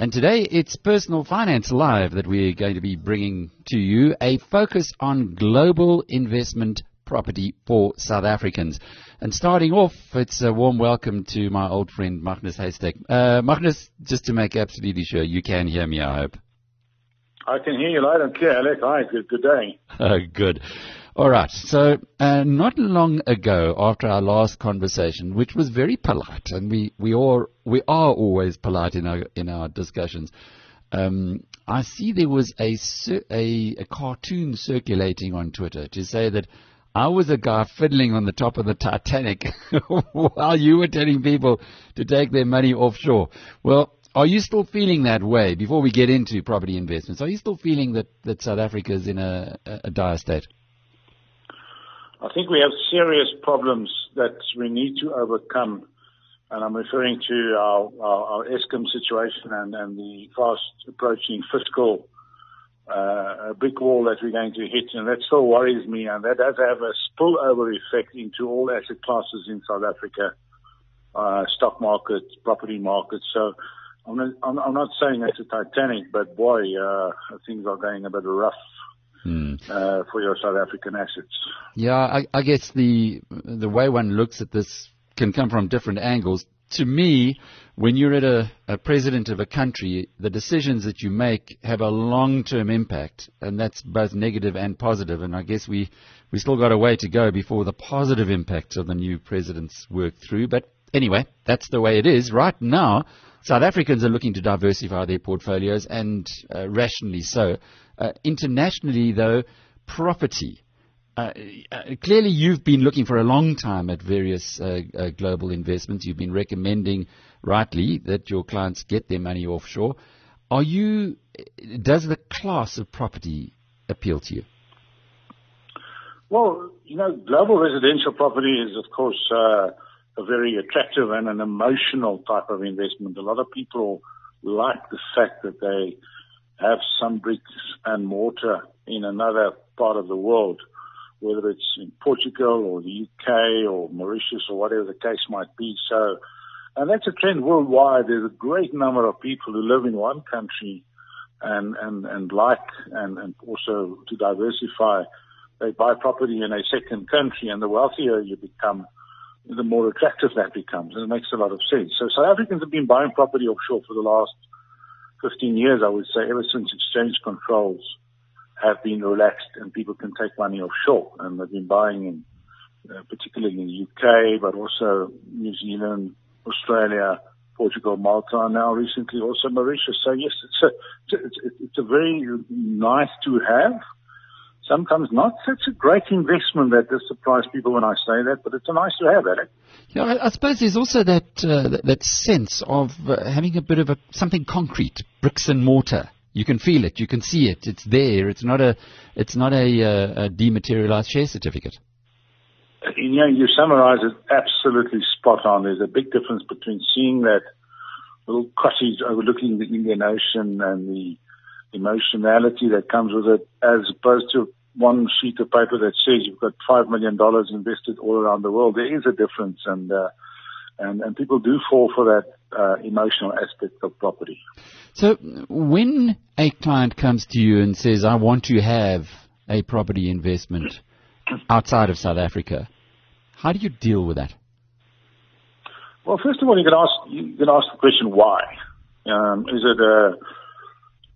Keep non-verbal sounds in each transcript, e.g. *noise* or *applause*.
And today it's Personal Finance Live that we're going to be bringing to you a focus on global investment property for South Africans. And starting off, it's a warm welcome to my old friend Magnus Heystek. Uh, Magnus, just to make absolutely sure you can hear me, I hope. I can hear you loud and clear, Alec. Hi, good, good day. Uh, *laughs* good. All right. So, uh, not long ago, after our last conversation, which was very polite, and we, we are we are always polite in our in our discussions. Um, I see there was a, a a cartoon circulating on Twitter to say that I was a guy fiddling on the top of the Titanic *laughs* while you were telling people to take their money offshore. Well, are you still feeling that way before we get into property investments? Are you still feeling that, that South Africa is in a, a dire state? I think we have serious problems that we need to overcome. And I'm referring to our, our, our Eskom situation and, and the fast approaching fiscal uh, brick wall that we're going to hit. And that still worries me. And that does have a spillover effect into all asset classes in South Africa, uh, stock market, property market. So I'm not, I'm not saying it's a Titanic, but boy, uh, things are going a bit rough mm. uh, for your South African assets. Yeah, I, I guess the the way one looks at this can come from different angles. To me, when you're at a, a president of a country, the decisions that you make have a long-term impact, and that's both negative and positive. And I guess we we still got a way to go before the positive impacts of the new president's work through. But anyway, that's the way it is right now. South Africans are looking to diversify their portfolios, and uh, rationally so. Uh, internationally, though, property. Uh, uh, clearly, you've been looking for a long time at various uh, uh, global investments. You've been recommending, rightly, that your clients get their money offshore. Are you? Does the class of property appeal to you? Well, you know, global residential property is, of course, a very attractive and an emotional type of investment. A lot of people like the fact that they have some bricks and mortar in another part of the world, whether it's in Portugal or the UK or Mauritius or whatever the case might be. So, and that's a trend worldwide. There's a great number of people who live in one country and, and, and like and, and also to diversify. They buy property in a second country and the wealthier you become, the more attractive that becomes. And it makes a lot of sense. So South Africans have been buying property offshore for the last 15 years, I would say, ever since exchange controls have been relaxed and people can take money offshore. And they've been buying in, uh, particularly in the UK, but also New Zealand, Australia, Portugal, Malta, and now recently also Mauritius. So yes, it's a, it's, it's a very nice to have sometimes not such a great investment that does surprise people when I say that, but it's a nice to have, Alec. Yeah, I, I suppose there's also that, uh, that, that sense of uh, having a bit of a something concrete, bricks and mortar. You can feel it, you can see it, it's there. It's not a, it's not a, uh, a dematerialized share certificate. You know, you summarize it absolutely spot on. There's a big difference between seeing that little cottage overlooking the Indian Ocean and the emotionality that comes with it, as opposed to one sheet of paper that says you've got five million dollars invested all around the world. There is a difference, and uh, and and people do fall for that uh, emotional aspect of property. So, when a client comes to you and says, "I want to have a property investment *clears throat* outside of South Africa," how do you deal with that? Well, first of all, you can ask you can ask the question why. Um, is it a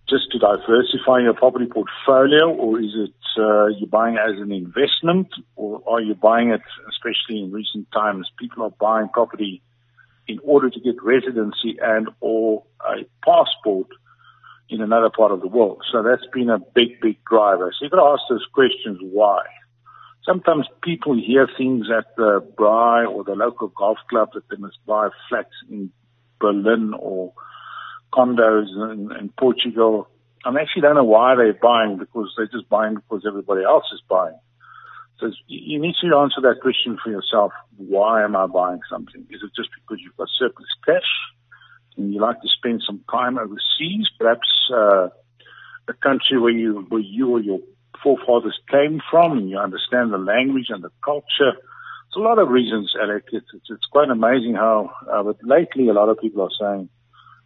just to diversify your property portfolio, or is it uh, you're buying as an investment, or are you buying it, especially in recent times, people are buying property in order to get residency and or a passport in another part of the world. So that's been a big, big driver. So you've got to ask those questions why. Sometimes people hear things at the braai or the local golf club that they must buy flats in Berlin or condos in, in Portugal. I actually don't know why they're buying because they're just buying because everybody else is buying. So you need to answer that question for yourself. Why am I buying something? Is it just because you've got surplus cash and you like to spend some time overseas, perhaps uh, a country where you where you or your forefathers came from, and you understand the language and the culture? It's a lot of reasons, Alec. It's, it's, it's quite amazing how, uh, but lately a lot of people are saying,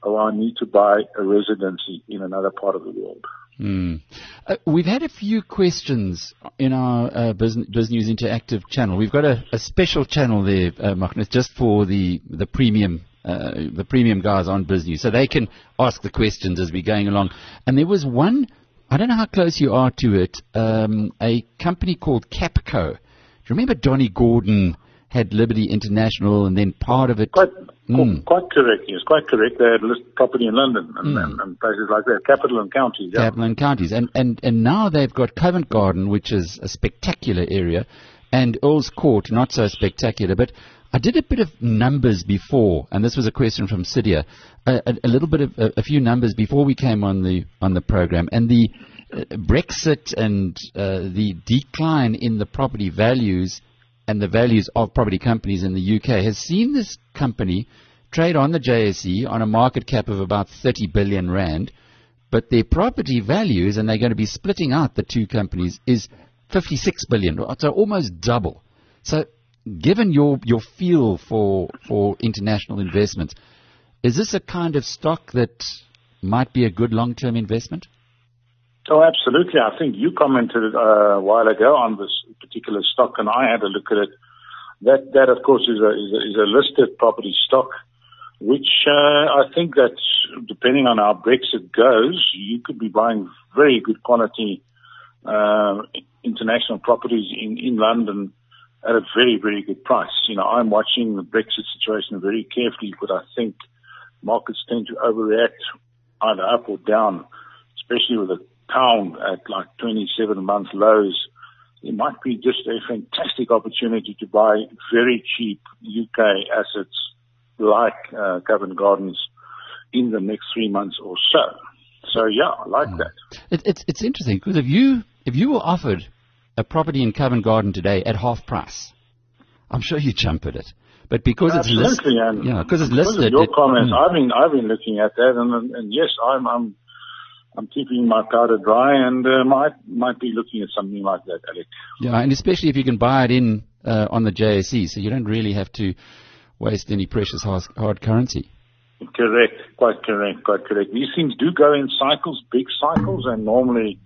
or I need to buy a residency in another part of the world. Mm. Uh, we've had a few questions in our uh, BizNews Interactive channel. We've got a, a special channel there, uh, Magnus, just for the the premium uh, the premium guys on BizNews, so they can ask the questions as we're going along. And there was one, I don't know how close you are to it, um, a company called Capco. Do you remember Donald Gordon? had Liberty International and then part of it. Quite, mm. quite correct, yes, quite correct. They had listed property in London and, mm. and, and, places like that, capital and counties. Yeah. Capital and counties. And, and, and now they've got Covent Garden, which is a spectacular area, and Earl's Court, not so spectacular. But I did a bit of numbers before, and this was a question from Sidia, a, a, a little bit of a, a, few numbers before we came on the on the program, and the uh, Brexit and uh, the decline in the property values and the values of property companies in the UK has seen this company trade on the JSE on a market cap of about 30 billion rand, but their property values, and they're going to be splitting out the two companies, is 56 billion, so almost double. So, given your your feel for for international investments, is this a kind of stock that might be a good long term investment? Oh, absolutely. I think you commented uh, a while ago on this particular stock, and I had a look at it. That, that of course, is a, is a, is a listed property stock, which uh, I think that depending on how Brexit goes, you could be buying very good quality uh, international properties in, in London at a very, very good price. You know, I'm watching the Brexit situation very carefully, but I think markets tend to overreact either up or down, especially with the pound at like 27 month lows, it might be just a fantastic opportunity to buy very cheap UK assets like uh, Covent Gardens in the next three months or so. So yeah, I like mm. that. It, it's it's interesting because if you if you were offered a property in Covent Garden today at half price, I'm sure you'd jump at it. But because Absolutely, it's listed, yeah, because it's listed. Because your it, comments, mm. I've been I've been looking at that, and and yes, I'm I'm I'm keeping my powder dry and uh, might might be looking at something like that, Alex. Yeah, and especially if you can buy it in uh, on the JSE, so you don't really have to waste any precious hard currency. Correct, quite correct, quite correct. These things do go in cycles, big cycles, and normally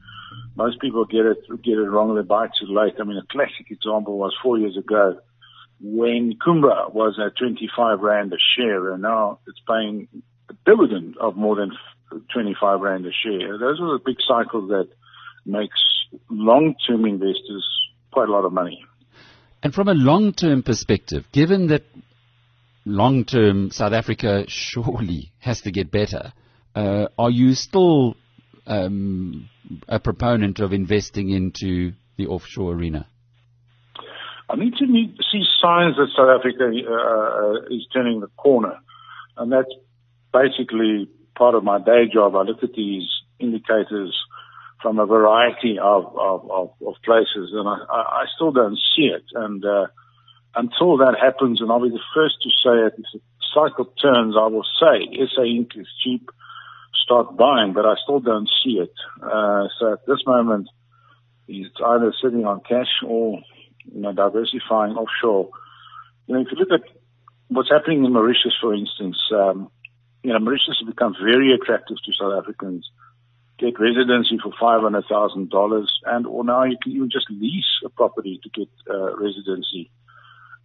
most people get it get it wrong. They buy too late. I mean, a classic example was four years ago when Kumba was at 25 rand a share, and now it's paying a dividend of more than 25 rand a share. Those are the big cycles that makes long-term investors quite a lot of money. And from a long-term perspective, given that long-term South Africa surely *laughs* has to get better, uh, are you still um, a proponent of investing into the offshore arena? I need to need, see signs that South Africa uh, uh is turning the corner, and that's basically part of my day job, I look at these indicators from a variety of, of, of, of places, and I, I, still don't see it. And uh, until that happens, and I'll be the first to say it, if the cycle turns, I will say SA Inc. is cheap, start buying, but I still don't see it. Uh, so at this moment, it's either sitting on cash or you know, diversifying offshore. You know, if you look at what's happening in Mauritius, for instance, um, you know, Mauritius has become very attractive to South Africans. Get residency for five hundred thousand dollars, and or now you can even just lease a property to get uh, residency,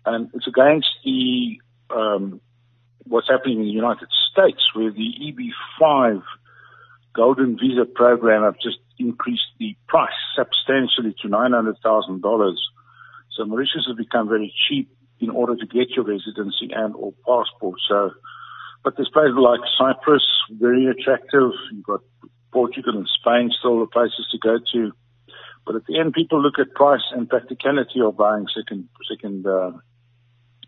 and it's against the um, what's happening in the United States, where the EB5 Golden Visa program have just increased the price substantially to nine hundred thousand dollars. So Mauritius has become very cheap in order to get your residency and or passport. So but there's places like Cyprus, very attractive. You've got Portugal and Spain still the places to go to. But at the end, people look at price and practicality of buying second second uh,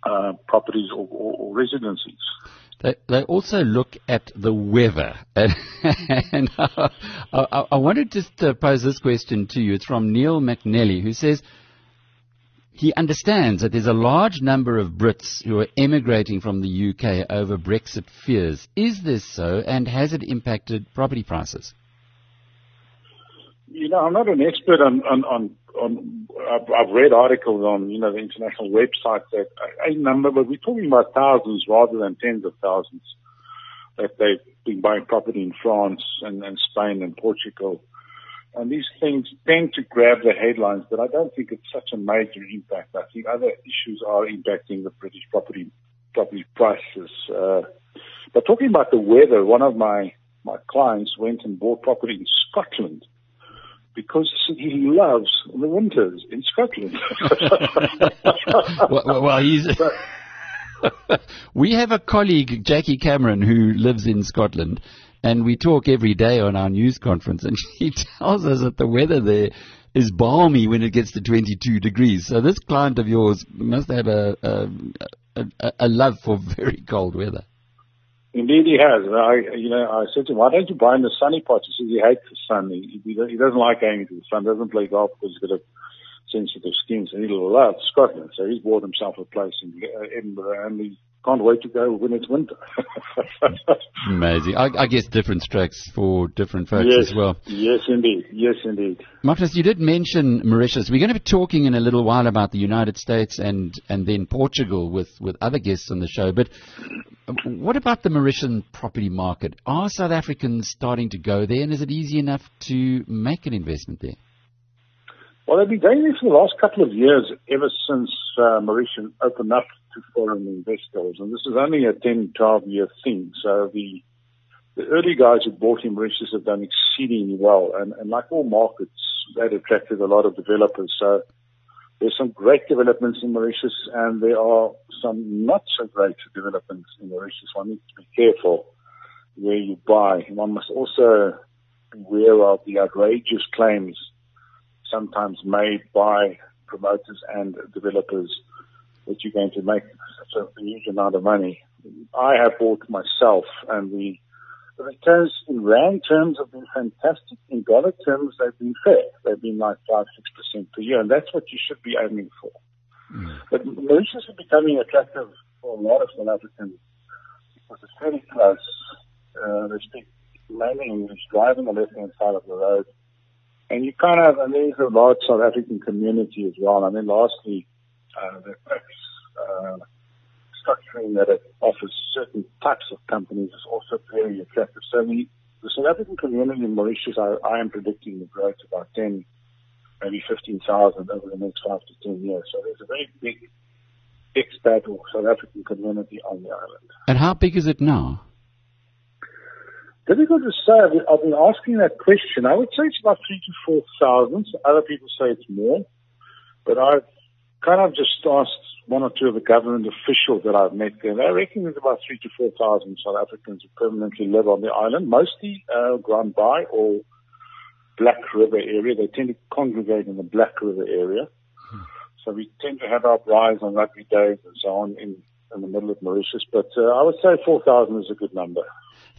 uh, properties or, or, or, residencies. They, they also look at the weather. *laughs* and I, I, I wanted to pose this question to you. It's from Neil McNally, who says, he understands that there's a large number of Brits who are emigrating from the UK over Brexit fears. Is this so, and has it impacted property prices? You know, I'm not an expert on, on, on, on I've, read articles on, you know, the international website that a number, but we're talking about thousands rather than tens of thousands. that they've been buying property in France and, and Spain and Portugal. And these things tend to grab the headlines, but I don't think it's such a major impact. I think other issues are impacting the British property property prices. Uh, but talking about the weather, one of my my clients went and bought property in Scotland because he loves the winters in Scotland. *laughs* well, well, he's. *laughs* we have a colleague, Jackie Cameron, who lives in Scotland, and we talk every day on our news conference, and *laughs* he tells us that the weather there is balmy when it gets to 22 degrees. So this client of yours must have a, a, a, a love for *laughs* very cold weather. Indeed, he has. I, you know, I said to him, "Why don't you buy him the sunny part?" He says he hates the sun. He, he, doesn't like going into the sun. Doesn't play golf because he's got a sensitive skin, and he loves Scotland. So he's bought himself a place in uh, Edinburgh, and he can't wait to go when it's winter. *laughs* Amazing. I, I, guess different strokes for different folks yes, as well. Yes, indeed. Yes, indeed. Magnus, you did mention Mauritius. We're going to be talking in a little while about the United States and, and then Portugal with, with other guests on the show. But uh, what about the Mauritian property market? Are South Africans starting to go there, and is it easy enough to make an investment there? Well, they've been doing this for the last couple of years, ever since uh, Mauritius opened up to foreign investors. And this is only a 10, 12 year thing. So the, the early guys who bought in Mauritius have done exceedingly well. And, and like all markets, that attracted a lot of developers. So there's some great developments in Mauritius and there are some not so great developments in Mauritius. One needs to be careful where you buy. One must also beware of the outrageous claims sometimes made by promoters and developers that you're going to make such a huge amount of money. I have bought myself, and the, the returns in rand terms have been fantastic. In dollar terms, they've been fair. They've been like five, six percent per year, and that's what you should be aiming for. Mm. But Mauritius is becoming attractive for a lot of South Africans because it's very close. Uh, they speak mainly English, drive on the left-hand side of the road. And you kind of, and there's a large South African community as well. And then lastly, uh, the uh, structuring that it offers certain types of companies is also very attractive. So the, the South African community in Mauritius, I, I am predicting the growth about 10, maybe 15,000 over the next five to 10 years. So there's a very big expat or South African community on the island. And how big is it now? Difficult to say. I've been asking that question. I would say it's about three to four thousand. Other people say it's more, but I've kind of just asked one or two of the government officials that I've met there. They reckon there's about three to four thousand South Africans who permanently live on the island, mostly uh, Grand Bay or Black River area. They tend to congregate in the Black River area. Hmm. So we tend to have our braais on rugby days and so on in, in the middle of Mauritius. But uh, I would say 4,000 is a good number.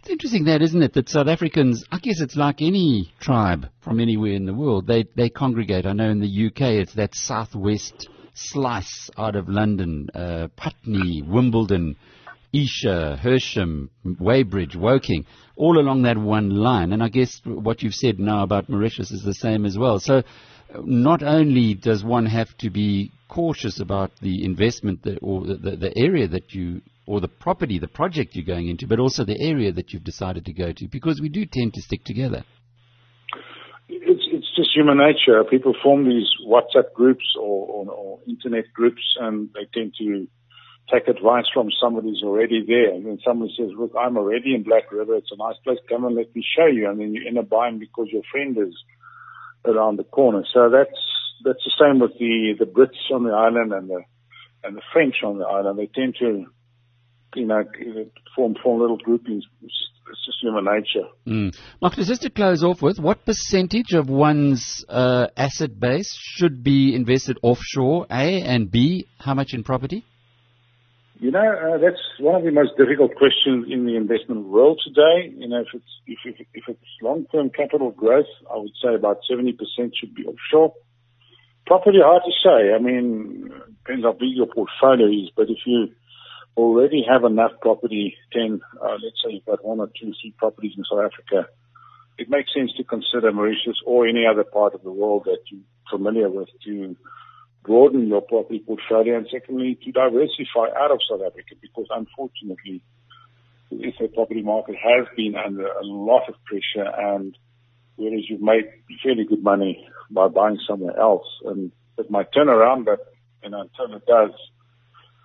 It's interesting that, isn't it, that South Africans, I guess it's like any tribe from anywhere in the world, they, they congregate. I know in the UK it's that southwest slice out of London, uh, Putney, Wimbledon, Esher, Hersham, Weybridge, Woking, all along that one line. And I guess what you've said now about Mauritius is the same as well. So not only does one have to be cautious about the investment that, or the, the area that you or the property, the project you're going into, but also the area that you've decided to go to, because we do tend to stick together. It's it's just human nature. People form these WhatsApp groups or, or, or internet groups, and they tend to take advice from somebody who's already there. And then somebody says, "Look, I'm already in Black River. It's a nice place. Come and let me show you." And then you end up buying because your friend is around the corner. So that's that's the same with the the Brits on the island and the and the French on the island. They tend to you know, form form little groupings. It's just human nature. Mm. Magnus, just to close off with, what percentage of one's uh, asset base should be invested offshore? A and B, how much in property? You know, uh, that's one of the most difficult questions in the investment world today. You know, if it's if if, if it's long-term capital growth, I would say about 70% should be offshore. Property, hard to say. I mean, depends how big your portfolio is, but if you already have enough property, 10, uh, let's say you've got one or two, three properties in South Africa, it makes sense to consider Mauritius or any other part of the world that you're familiar with to broaden your property portfolio and secondly to diversify out of South Africa because unfortunately the property market has been under a lot of pressure and whereas you've made fairly good money by buying somewhere else and it might turn around but know until it does,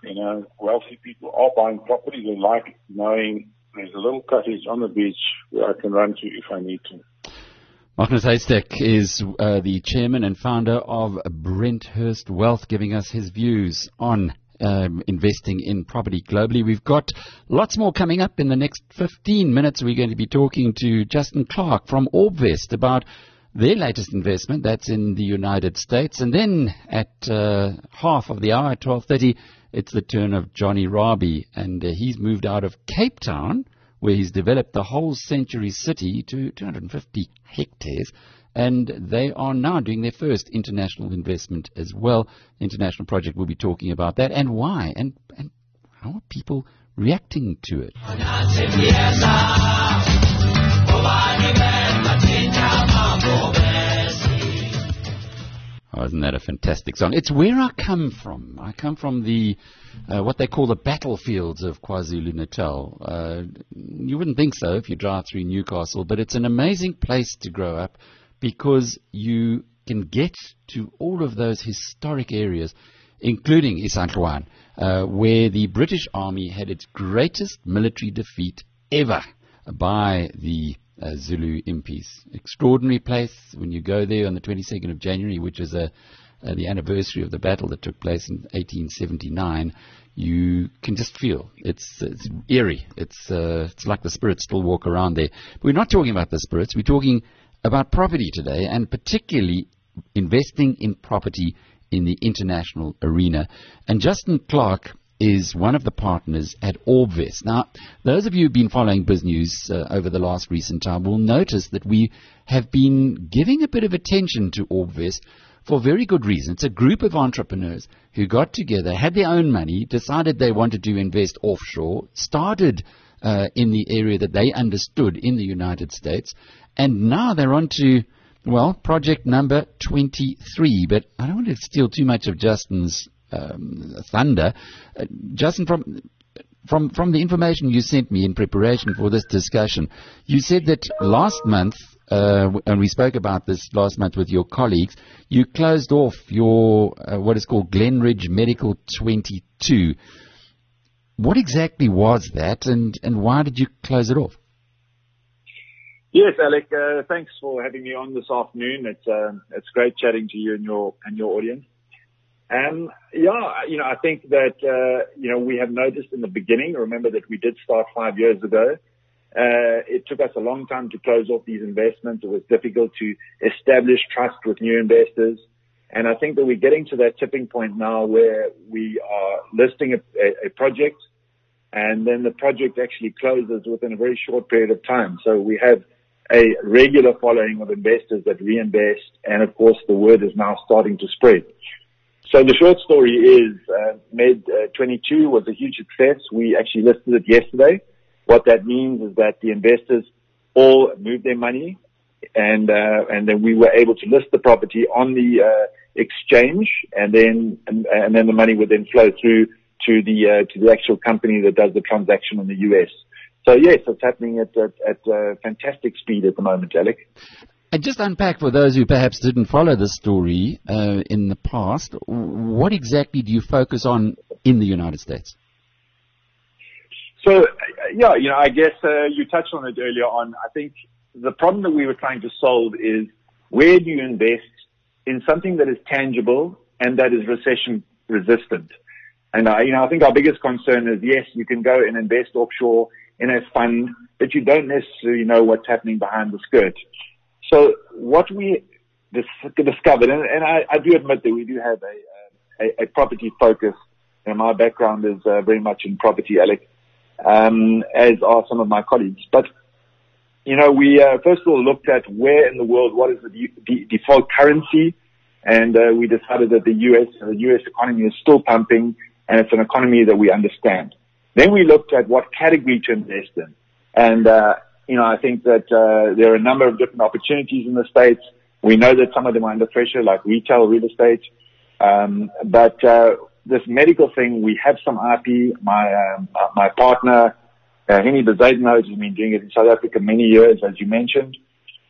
you know, wealthy people are buying property. They like knowing there's a little cottage on the beach where I can run to if I need to. Magnus Heystek is uh, the chairman and founder of Brenthurst Wealth, giving us his views on um, investing in property globally. We've got lots more coming up in the next 15 minutes. We're going to be talking to Justin Clarke from Orbvest about their latest investment. That's in the United States. And then at uh, half of the hour, at 12.30, it's the turn of Johnny Rabie. And uh, he's moved out of Cape Town, where he's developed the whole Century City to 250 hectares and they are now doing their first international investment as well. International project. We'll be talking about that and why and and how are people reacting to it. Oh, isn't that a fantastic song? It's where I come from. I come from the uh, what they call the battlefields of KwaZulu Natal. Uh, you wouldn't think so if you drive through Newcastle, but it's an amazing place to grow up because you can get to all of those historic areas, including Isandlwana, uh, where the British Army had its greatest military defeat ever by the uh, Zulu impis. Extraordinary place when you go there on the 22nd of January, which is a, uh, the anniversary of the battle that took place in 1879. You can just feel it's, it's eerie. It's uh, it's like the spirits still walk around there. But we're not talking about the spirits. We're talking about property today, and particularly investing in property in the international arena. And Justin Clarke is one of the partners at Orbvest. Now, those of you who've been following BizNews uh, over the last recent time will notice that we have been giving a bit of attention to Orbvest for very good reason. It's a group of entrepreneurs who got together, had their own money, decided they wanted to invest offshore, started uh, in the area that they understood in the United States, and now they're on to, well, project number 23. But I don't want to steal too much of Justin's um, thunder. Uh, Justin, from from from the information you sent me in preparation for this discussion, you said that last month, uh, and we spoke about this last month with your colleagues, you closed off your uh, what is called Glenridge Medical 22. What exactly was that, and, and why did you close it off? Yes, Alec. Uh, thanks for having me on this afternoon. It's um, it's great chatting to you and your and your audience. Um, yeah, you know, I think that uh, you know we have noticed in the beginning. Remember that we did start five years ago. Uh, it took us a long time to close off these investments. It was difficult to establish trust with new investors. And I think that we're getting to that tipping point now where we are listing a, a, a project and then the project actually closes within a very short period of time. So we have a regular following of investors that reinvest, and of course the word is now starting to spread. So the short story is uh, Med uh, 22 was a huge success. We actually listed it yesterday. What that means is that the investors all moved their money, and uh, and then we were able to list the property on the uh, exchange, and then and, and, then the money would then flow through to the uh, to the actual company that does the transaction in the US. So yes, it's happening at at, at uh, fantastic speed at the moment, Alec. And just unpack for those who perhaps didn't follow the story uh, in the past, what exactly do you focus on in the United States? So, uh, yeah, you know, I guess uh, you touched on it earlier on. I think the problem that we were trying to solve is where do you invest in something that is tangible and that is recession resistant? And, uh, you know, I think our biggest concern is, yes, you can go and invest offshore in a fund, but you don't necessarily know what's happening behind the skirt. So what we discovered, and, and I, I, do admit that we do have a, a, a property focus, and my background is uh, very much in property, Alec, um, as are some of my colleagues. But you know, we uh, first of all looked at where in the world, what is the de- default currency, and uh, we decided that the U.S. the U.S. economy is still pumping, and it's an economy that we understand. Then we looked at what category to invest in. And, uh, you know, I think that, uh, there are a number of different opportunities in the States. We know that some of them are under pressure, like retail, real estate. Um, but, uh, this medical thing, we have some IP. My, um, my partner, Uh, Henny Bezuidenhout has been doing it in South Africa many years, as you mentioned,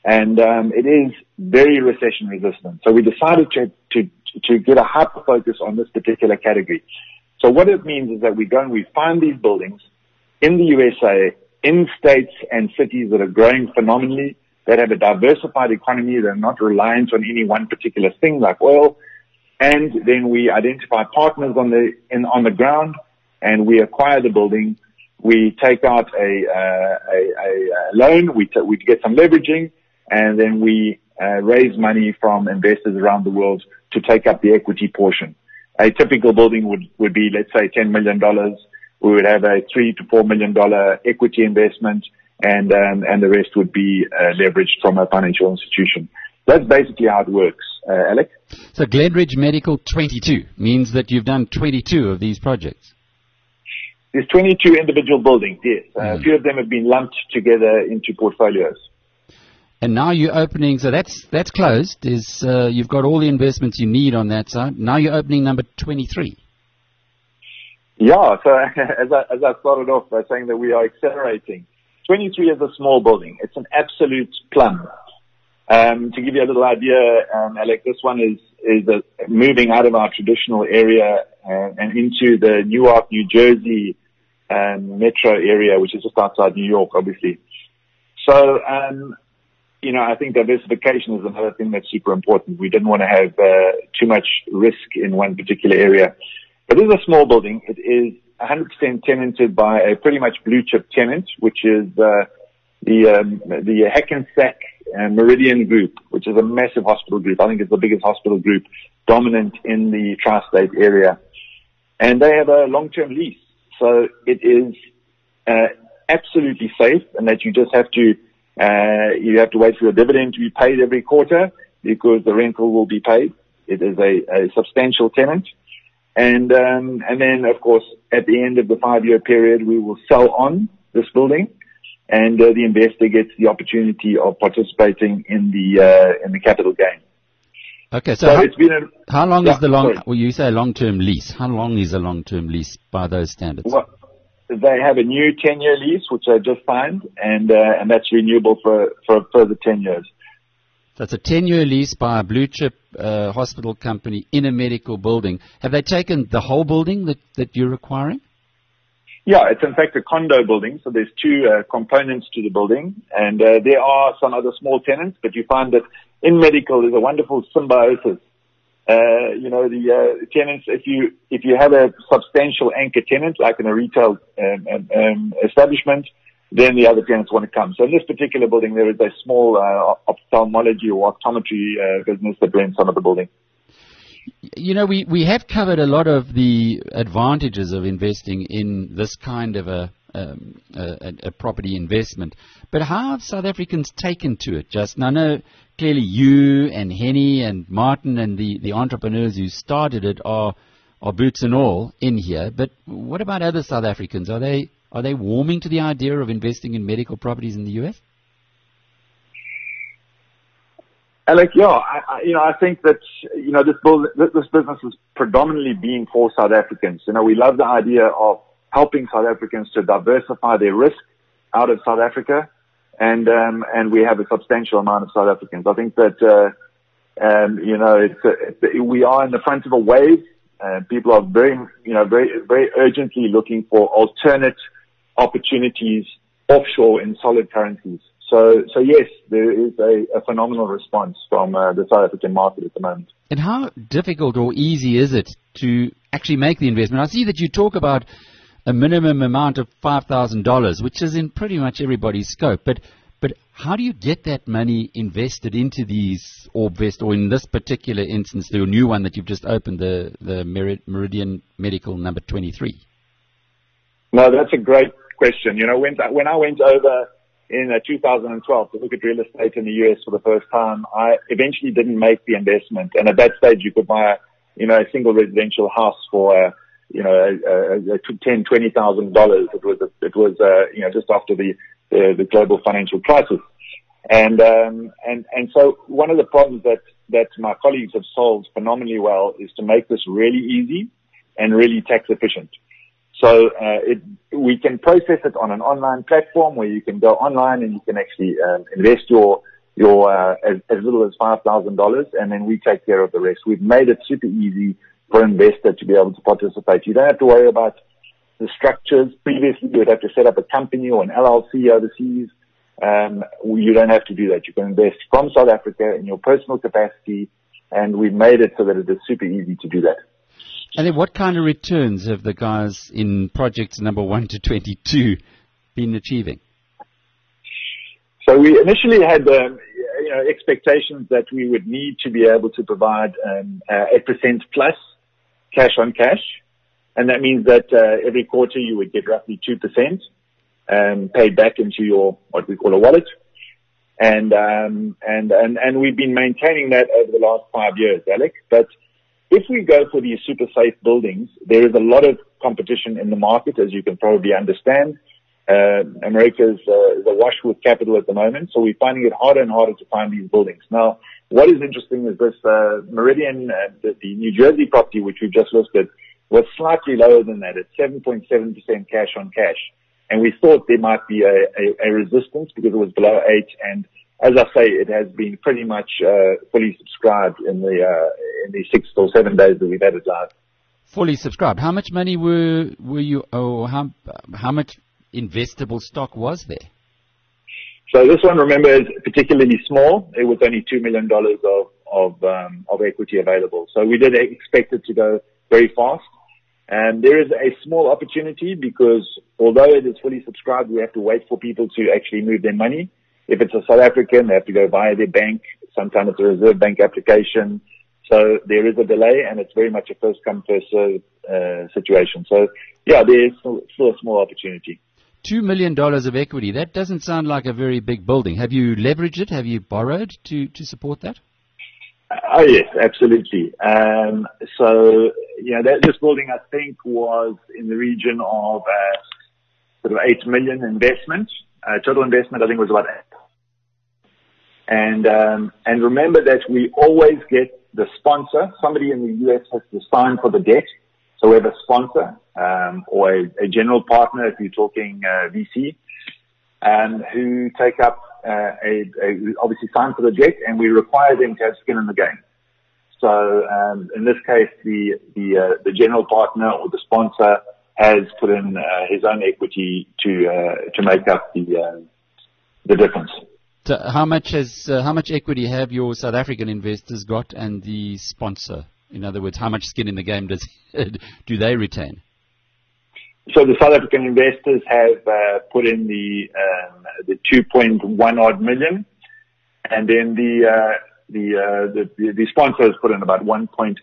and um, it is very recession resistant. So we decided to, to, to get a hyper focus on this particular category. So what it means is that we go and we find these buildings in the USA, in states and cities that are growing phenomenally, that have a diversified economy, that are not reliant on any one particular thing like oil. And then we identify partners on the, in, on the ground and we acquire the building. We take out a, uh, a, a, loan, we, t- we get some leveraging and then we uh, raise money from investors around the world to take up the equity portion. A typical building would, would be, let's say, $10 million. We would have a three to four million dollar equity investment and, um, and the rest would be uh, leveraged from a financial institution. That's basically how it works, uh, Alec. So Glenridge Medical 22 means that you've done 22 of these projects. There's 22 individual buildings, yes. Uh, mm. A few of them have been lumped together into portfolios. And now you're opening, so that's that's closed. Is uh, you've got all the investments you need on that side. Now you're opening number 23. Yeah, so *laughs* as I, as I started off by saying that we are accelerating. 23 is a small building. It's an absolute plum. Um, to give you a little idea, um, Alec, this one is is a, moving out of our traditional area uh, and into the Newark, New Jersey um, metro area, which is just outside New York, obviously. So, um, you know, I think diversification is another thing that's super important. We didn't want to have uh, too much risk in one particular area. This is a small building. It is 100% tenanted by a pretty much blue chip tenant, which is uh, the um, the Hackensack uh, Meridian Group, which is a massive hospital group. I think it's the biggest hospital group dominant in the tri-state area, and they have a long-term lease. So it is uh, absolutely safe, and that you just have to uh, you have to wait for your dividend to be paid every quarter because the rental will be paid. It is a, a substantial tenant. And, um, and then of course, at the end of the five year period, we will sell on this building and uh, the investor gets the opportunity of participating in the, uh, in the capital gain. Okay, so, it's been a, how long is the long, well, you say long-term lease. How long is a long-term lease by those standards? Well, they have a new 10-year lease, which I just signed, and, uh, and that's renewable for, for a further 10 years. It's a 10-year lease by a blue chip uh, hospital company in a medical building. Have they taken the whole building that, that you're acquiring? Yeah, it's in fact a condo building. So there's two uh, components to the building, and uh, there are some other small tenants. But you find that in medical, there's a wonderful symbiosis. Uh, you know, the uh, tenants. If you if you have a substantial anchor tenant, like in a retail um, um, um establishment, then the other tenants want to come. So in this particular building, there is a small uh, ophthalmology or optometry uh, business that rents some of the building. You know, we, we have covered a lot of the advantages of investing in this kind of a, um, a, a, property investment. But how have South Africans taken to it, Justin? I know clearly you and Henny and Martin and the, the entrepreneurs who started it are, are boots and all in here. But what about other South Africans? Are they are they warming to the idea of investing in medical properties in the U.S.? Alec, yeah, I, I, you know, I think that you know this build, this business is predominantly being for South Africans. You know, we love the idea of helping South Africans to diversify their risk out of South Africa, and um, and we have a substantial amount of South Africans. I think that uh, um, you know it's, we are in the front of a wave. Uh, people are very, you know, very, very urgently looking for alternate opportunities offshore in solid currencies. So, so yes, there is a, a phenomenal response from uh, the South African market at the moment. And how difficult or easy is it to actually make the investment? I see that you talk about a minimum amount of $5,000, which is in pretty much everybody's scope. But, but how do you get that money invested into these Orbvest, or in this particular instance, the new one that you've just opened, the, the Meridian Medical number 23? No, that's a great question. You know, when, when I went over in uh, 2012 to look at real estate in the US for the first time, I eventually didn't make the investment. And at that stage, you could buy, a, you know, a single residential house for, uh, you know, a, a, a ten, twenty thousand dollars. It was, it was, uh, you know, just after the, the, the global financial crisis. And, um, and, and so one of the problems that, that my colleagues have solved phenomenally well is to make this really easy and really tax efficient. So uh, it, we can process it on an online platform where you can go online and you can actually uh, invest your your uh, as, as little as five thousand dollars, and then we take care of the rest. We've made it super easy for investor to be able to participate. You don't have to worry about the structures. Previously, you would have to set up a company or an LLC overseas. Um, you don't have to do that. You can invest from South Africa in your personal capacity, and we've made it so that it is super easy to do that. And then what kind of returns have the guys in projects number 1 to 22 been achieving? So we initially had um, you know, expectations that we would need to be able to provide um, uh, 8% plus cash on cash. And that means that uh, every quarter you would get roughly 2% um, paid back into your, what we call a wallet. And, um, and, and, and we've been maintaining that over the last five years, Alec. But if we go for these super safe buildings, there is a lot of competition in the market, as you can probably understand. Uh, America uh, is awash with capital at the moment, so we're finding it harder and harder to find these buildings. Now, what is interesting is this uh, Meridian, the, the New Jersey property, which we've just listed, was slightly lower than that at 7.7% cash on cash. And we thought there might be a, a, a resistance because it was below eight. And as I say, it has been pretty much uh, fully subscribed in the uh, in the six or seven days that we've had it live. Fully subscribed. How much money were were you? Oh, how how much investable stock was there? So this one, remember, is particularly small. It was only two million dollars of of um, of equity available. So we did expect it to go very fast. And there is a small opportunity because although it is fully subscribed, we have to wait for people to actually move their money. If it's a South African, they have to go via their bank. Sometimes it's a Reserve Bank application. So there is a delay and it's very much a first come, first serve uh, situation. So yeah, there is still, still a small opportunity. Two million dollars of equity. That doesn't sound like a very big building. Have you leveraged it? Have you borrowed to, to support that? Oh yes, absolutely. Um, so yeah, that, this building I think was in the region of uh, sort of eight million investment. Uh, total investment I think was about eight. And um, and remember that we always get the sponsor. Somebody in the US has to sign for the debt. So we have a sponsor um, or a, a, general partner, if you're talking uh, VC, um, who take up obviously sign for the debt, and we require them to have skin in the game. So um, in this case, the the uh, the general partner or the sponsor has put in uh, his own equity to uh, to make up the the difference. So how much has how much equity have your South African investors got, and the sponsor? In other words, how much skin in the game does *laughs* do they retain? So the South African investors have uh, put in the um, the 2.1 odd million, and then the uh, the, uh, sponsors put in about 1.8.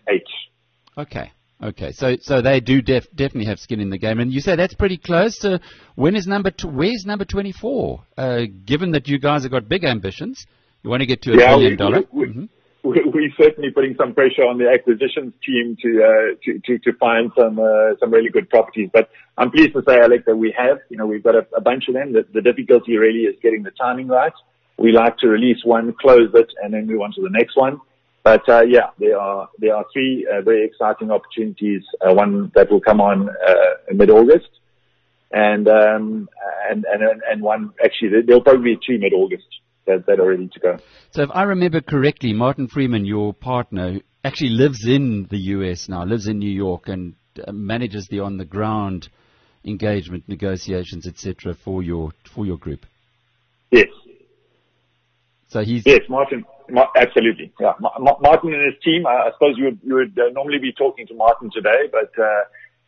Okay. Okay, so so they do def- definitely have skin in the game, and you say that's pretty close to when is number tw- where's number twenty four? Uh, given that you guys have got big ambitions, you want to get to a yeah, billion dollar. We, we, mm-hmm we're certainly putting some pressure on the acquisitions team to uh, to, find some uh, some really good properties. But I'm pleased to say, Alec, that we have. You know, we've got a, bunch of them. The, difficulty really is getting the timing right. We like to release one, close it, and then move on to the next one. But uh, yeah, there are there are three very exciting opportunities. Uh, one that will come on uh, in mid-August, and um, and and and one actually there'll probably be two mid-August that, that are ready to go. So if I remember correctly, Martin Freeman, your partner, actually lives in the US now, lives in New York, and uh, manages the on-the-ground engagement, negotiations, etc. for your for your group. Yes. So he's yes, Martin. Ma- absolutely, yeah. Ma- Martin and his team. I, I suppose you would you would uh, normally be talking to Martin today, but uh,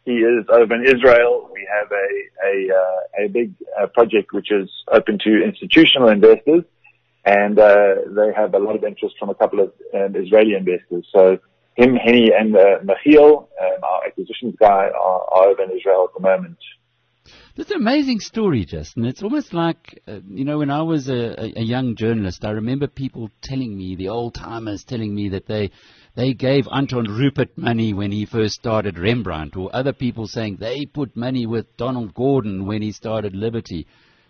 he is over in Israel. We have a a uh, a big uh, project which is open to institutional investors and uh, they have a lot of interest from a couple of um, Israeli investors. So him, Henny, and uh, Michiel, um, our acquisitions guy, are, are over in Israel at the moment. That's an amazing story, Justin. It's almost like, uh, you know, when I was a, a, young journalist, I remember people telling me, the old timers telling me that they, they gave Anton Rupert money when he first started Rembrandt, or other people saying they put money with Donald Gordon when he started Liberty.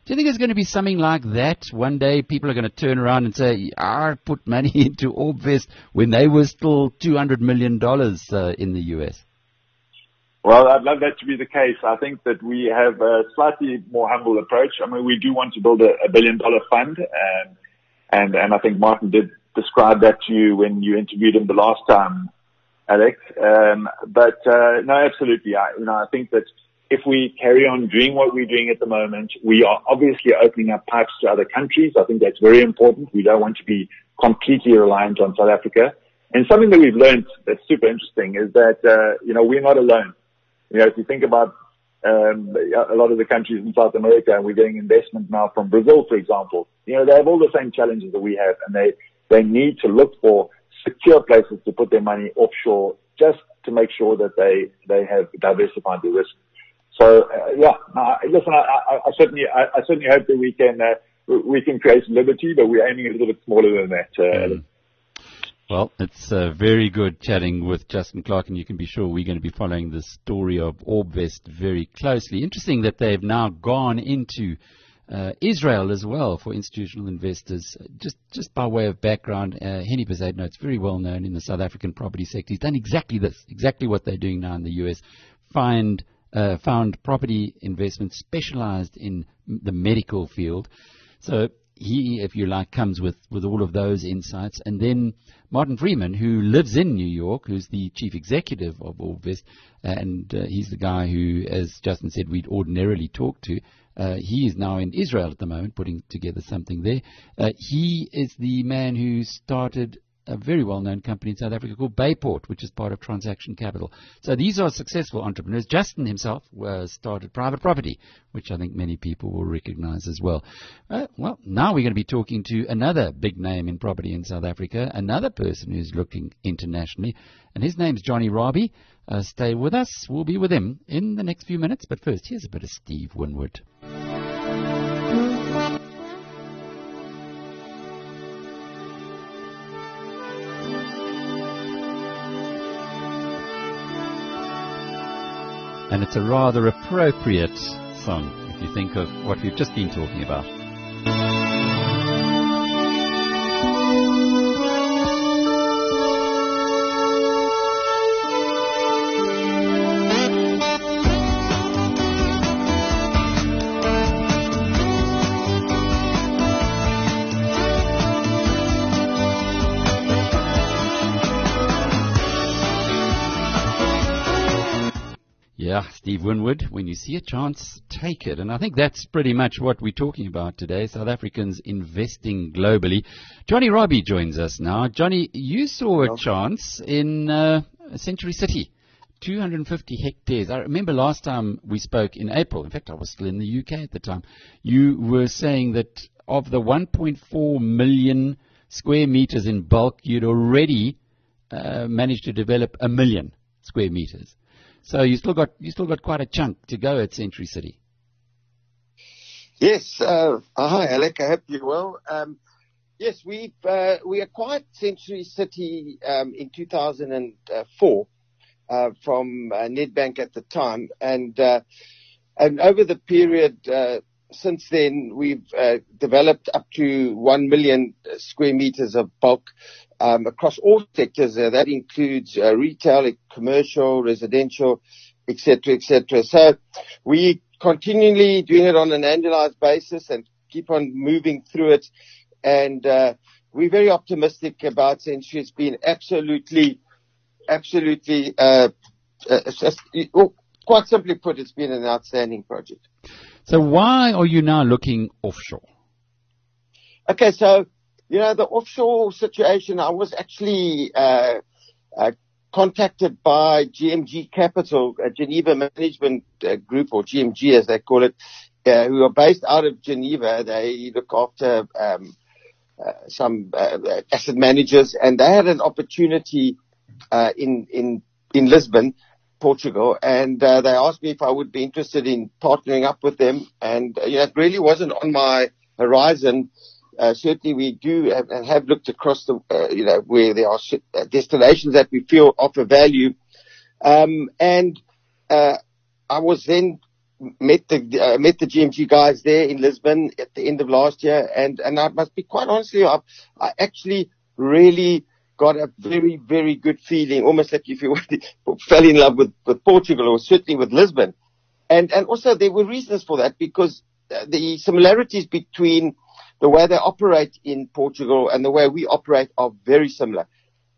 Do you think it's going to be something like that? One day people are going to turn around and say, I put money *laughs* into Orbvest when they were still $200 million uh, in the US. Well, I'd love that to be the case. I think that we have a slightly more humble approach. I mean, we do want to build a, a billion dollar fund and, and, and I think Martin did describe that to you when you interviewed him the last time, Alex. Um, but, uh, no, absolutely. I, you know, I think that if we carry on doing what we're doing at the moment, we are obviously opening up pipes to other countries. I think that's very important. We don't want to be completely reliant on South Africa. And something that we've learned that's super interesting is that, uh, you know, we're not alone. You know, if you think about um, a lot of the countries in South America, and we're getting investment now from Brazil, for example, you know, they have all the same challenges that we have, and they, they need to look for secure places to put their money offshore just to make sure that they, they have diversified the risk. So, uh, yeah, listen, I, certainly, hope that we can, uh, create liberty, but we're aiming a little bit smaller than that. Uh, mm. Well, it's very good chatting with Justin Clarke, and you can be sure we're going to be following the story of Orbvest very closely. Interesting that they've now gone into uh, Israel as well for institutional investors. Just just by way of background, uh, Henny Bezuidenhout, it's very well known in the South African property sector. He's done exactly this, exactly what they're doing now in the US. Find uh, found property investments specialized in the medical field. So he, if you like, comes with, with all of those insights. And then Martin Freeman, who lives in New York, who's the chief executive of Orbvest, and uh, he's the guy who, as Justin said, we'd ordinarily talk to. Uh, he is now in Israel at the moment, putting together something there. Uh, he is the man who started a very well-known company in South Africa called Bayport, which is part of Transaction Capital. So these are successful entrepreneurs. Justin himself uh, started private property, which I think many people will recognize as well. Uh, well, now we're going to be talking to another big name in property in South Africa, another person who's looking internationally, and his name's Johnny Rabie. Uh, stay with us. We'll be with him in the next few minutes. But first, here's a bit of Steve Winwood. And it's a rather appropriate song if you think of what we've just been talking about. Steve Winwood, when you see a chance, take it. And I think that's pretty much what we're talking about today South Africans investing globally. Johnny Rabie joins us now. Johnny, you saw a chance in uh, Century City. 250 hectares. I remember last time we spoke in April, in fact, I was still in the UK at the time, you were saying that of the 1.4 million square meters in bulk, you'd already uh, managed to develop a million square meters. So you still got you still got quite a chunk to go at Century City. Yes. Uh, hi, Alec. I hope you're well. Um, yes, we uh, we acquired Century City um, in 2004 uh, from uh, Nedbank at the time, and uh, and over the period uh, since then, we've uh, developed up to 1 million square meters of bulk across all sectors. Uh, that includes uh, retail, commercial, residential, etc., etc. So we continually doing it on an annualized basis and keep on moving through it. And uh, we're very optimistic about Century. It's been absolutely, absolutely, uh, uh, quite simply put, it's been an outstanding project. So why are you now looking offshore? Okay, so you know the offshore situation. I was actually uh, uh, contacted by GMG Capital, a Geneva Management uh, Group, or GMG as they call it, uh, who are based out of Geneva. They look after um, uh, some uh, asset managers, and they had an opportunity in in in Lisbon Portugal, and uh, they asked me if I would be interested in partnering up with them. And uh, you know, it really wasn't on my horizon. Uh, certainly, we do have, and have looked across the, uh, you know, where there are uh, destinations that we feel offer value. Um, and uh, I was then met the met the GMG guys there in Lisbon at the end of last year, and and I must be quite honestly, I, I actually really got a very, very good feeling, almost like if you *laughs* fell in love with, with Portugal or certainly with Lisbon. And, and also there were reasons for that because the similarities between the way they operate in Portugal and the way we operate are very similar.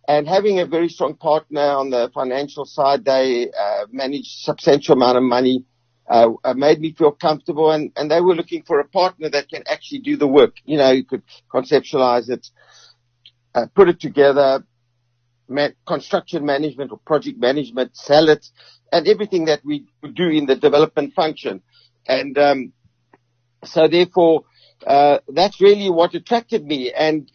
And having a very strong partner on the financial side, they uh, manage substantial amount of money, uh, uh, made me feel comfortable. And, and they were looking for a partner that can actually do the work. You know, you could conceptualize it, uh, put it together, ma- construction management or project management, sell it, and everything that we do in the development function. And um, so therefore, uh, that's really what attracted me, and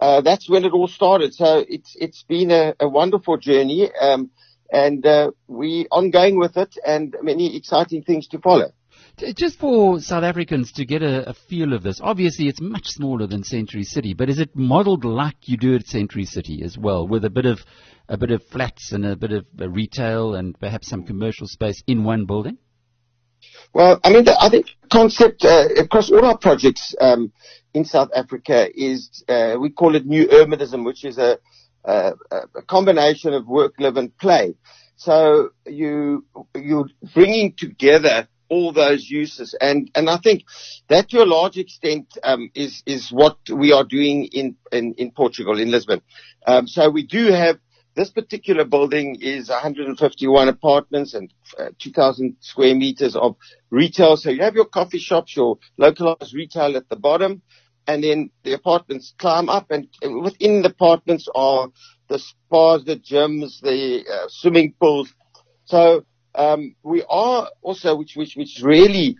uh, that's when it all started. So it's it's been a, a wonderful journey, um, and uh, we ongoing with it, and many exciting things to follow. Just for South Africans to get a, a, feel of this, obviously it's much smaller than Century City, but is it modelled like you do at Century City as well, with a bit of a bit of flats and a bit of retail and perhaps some commercial space in one building? Well, I mean, the, I think concept uh, across all our projects um, in South Africa is uh, we call it new urbanism, which is a, a, a, combination of work, live, and play. So you you're bringing together all those uses, and and I think that to a large extent um, is is what we are doing in in, in Portugal in Lisbon. Um, so we do have this particular building is 151 apartments and uh, 2,000 square meters of retail. So you have your coffee shops, your localized retail at the bottom, and then the apartments climb up, and within the apartments are the spas, the gyms, the uh, swimming pools. So um, we are also, which which which really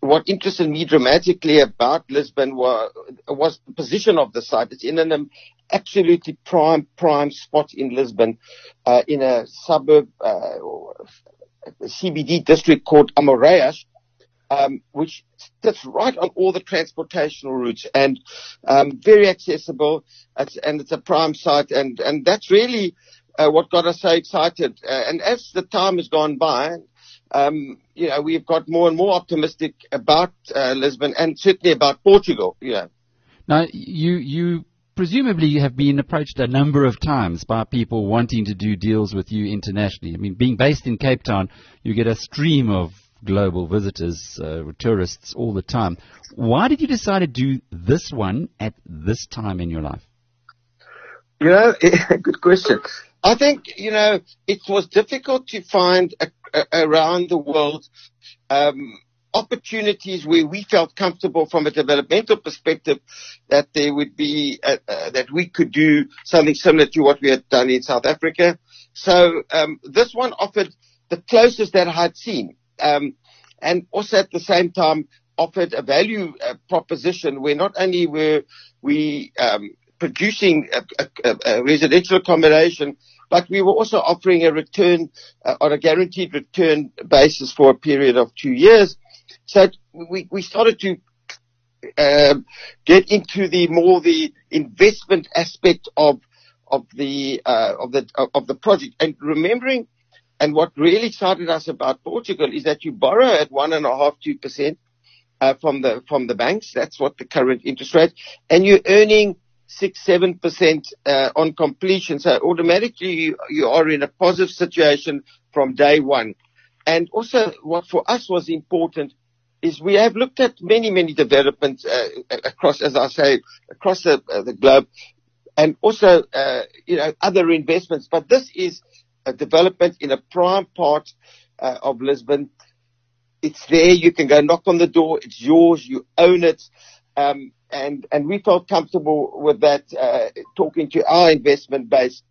what interested me dramatically about Lisbon was, was the position of the site. It's in an absolutely prime, prime spot in Lisbon, uh, in a suburb, uh, a CBD district called Amoreiras, um, which sits right on all the transportational routes and um, very accessible. It's, and it's a prime site, and and that's really uh, what got us so excited. Uh, and as the time has gone by, um, you know, we've got more and more optimistic about uh, Lisbon and certainly about Portugal. Know. Now, you you presumably you have been approached a number of times by people wanting to do deals with you internationally. I mean, being based in Cape Town, you get a stream of global visitors, uh, tourists all the time. Why did you decide to do this one at this time in your life? You know, *laughs* good question. I think, you know, it was difficult to find a, a, around the world um, opportunities where we felt comfortable from a developmental perspective that there would be uh, uh, that we could do something similar to what we had done in South Africa. So um, this one offered the closest that I had seen, um, and also at the same time offered a value uh, proposition where not only were we um, producing a, a, a, residential accommodation, but we were also offering a return uh, on a guaranteed return basis for a period of two years so we, we started to um, get into the more the investment aspect of of the uh, of the of the project and remembering and what really excited us about Portugal is that you borrow at one and a half two percent uh, from the from the banks. That's what the current interest rate, and you're earning six seven percent uh, on completion. So automatically you, you are in a positive situation from day one. And also, what for us was important is we have looked at many, many developments uh, across, as I say, across the, uh, the globe, and also, uh, you know, other investments. But this is a development in a prime part uh, of Lisbon. It's there. You can go knock on the door. It's yours. You own it. Um, and and we felt comfortable with that. Uh, talking to our investment base,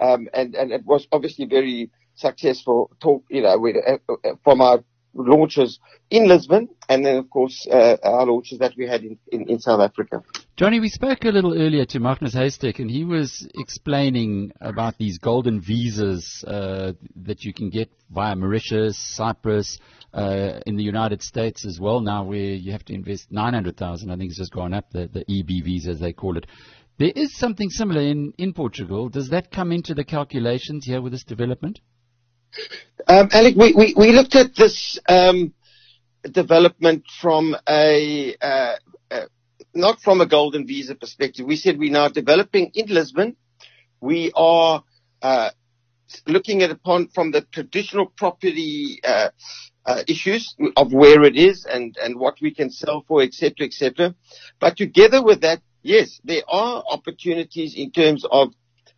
um, and and it was obviously very successful. Talk, you know, uh, from our launches in Lisbon, and then of course uh, our launches that we had in, in, in, South Africa. Johnny, we spoke a little earlier to Magnus Heystek, and he was explaining about these golden visas uh, that you can get via Mauritius, Cyprus, uh, in the United States as well. Now, where you have to invest nine hundred thousand, I think it's just gone up the, the EB visa as they call it. There is something similar in, in Portugal. Does that come into the calculations here with this development? *laughs* Um, Alec, we, we, we looked at this um, development from a uh, uh, not from a golden visa perspective. We said we're now developing in Lisbon we are uh, looking at upon from the traditional property uh, uh, issues of where it is and, and what we can sell for, etc., etc. But together with that, yes, there are opportunities in terms of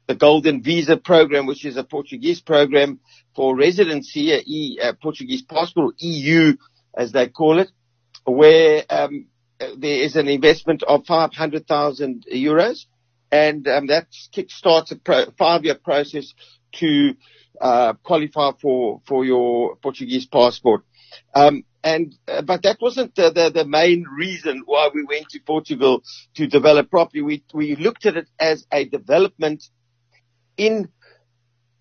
the Golden Visa program, which is a Portuguese program for residency, a, e, a Portuguese passport, EU, as they call it, where um, there is an investment of 500,000 euros, and um, that kickstarts a pro- five-year process to uh, qualify for for your Portuguese passport. Um, and uh, but that wasn't the, the, the main reason why we went to Portugal to develop property. We we looked at it as a development in